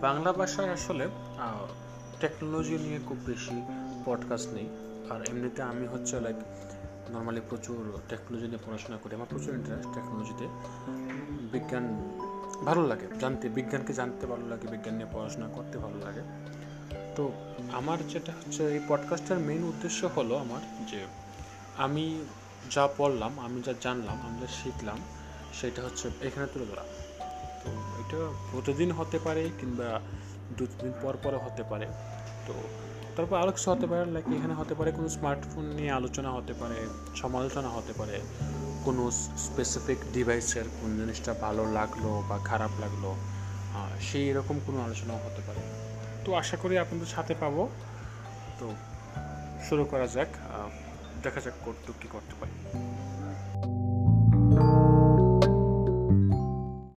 বাংলা ভাষায় আসলে টেকনোলজি নিয়ে খুব বেশি পডকাস্ট নেই। আর এমনিতে আমি হচ্ছে লাইক নর্মালি প্রচুর টেকনোলজি নিয়ে পড়াশোনা করি। আমার প্রচুর ইন্টারেস্ট টেকনোলজিতে বিজ্ঞান ভালো লাগে, জানতে, বিজ্ঞানকে জানতে ভালো লাগে, বিজ্ঞান নিয়ে পড়াশোনা করতে ভালো লাগে। তো আমার যেটা হচ্ছে, এই পডকাস্টের মেইন উদ্দেশ্য হলো আমার যে, আমি যা পড়লাম, আমি যা জানলাম, আমি যা শিখলাম, সেটা হচ্ছে, এখানে তুলে ধরা। তো এটা প্রতিদিন হতে পারে কিংবা দু দিন পর পরে হতে পারে। তো তারপর আরও কিছু হতে পারে লাইক এখানে হতে পারে কোনো স্মার্টফোন নিয়ে আলোচনা হতে পারে, সমালোচনা হতে পারে, কোনো স্পেসিফিক ডিভাইসের কোন জিনিসটা ভালো লাগল বা খারাপ লাগল সেই রকম কোনো আলোচনাও হতে পারে। তো আশা করি আপনাদের সাথে পাবো। তো শুরু করা যাক দেখা যাক কতটুকু কী করতে পারি।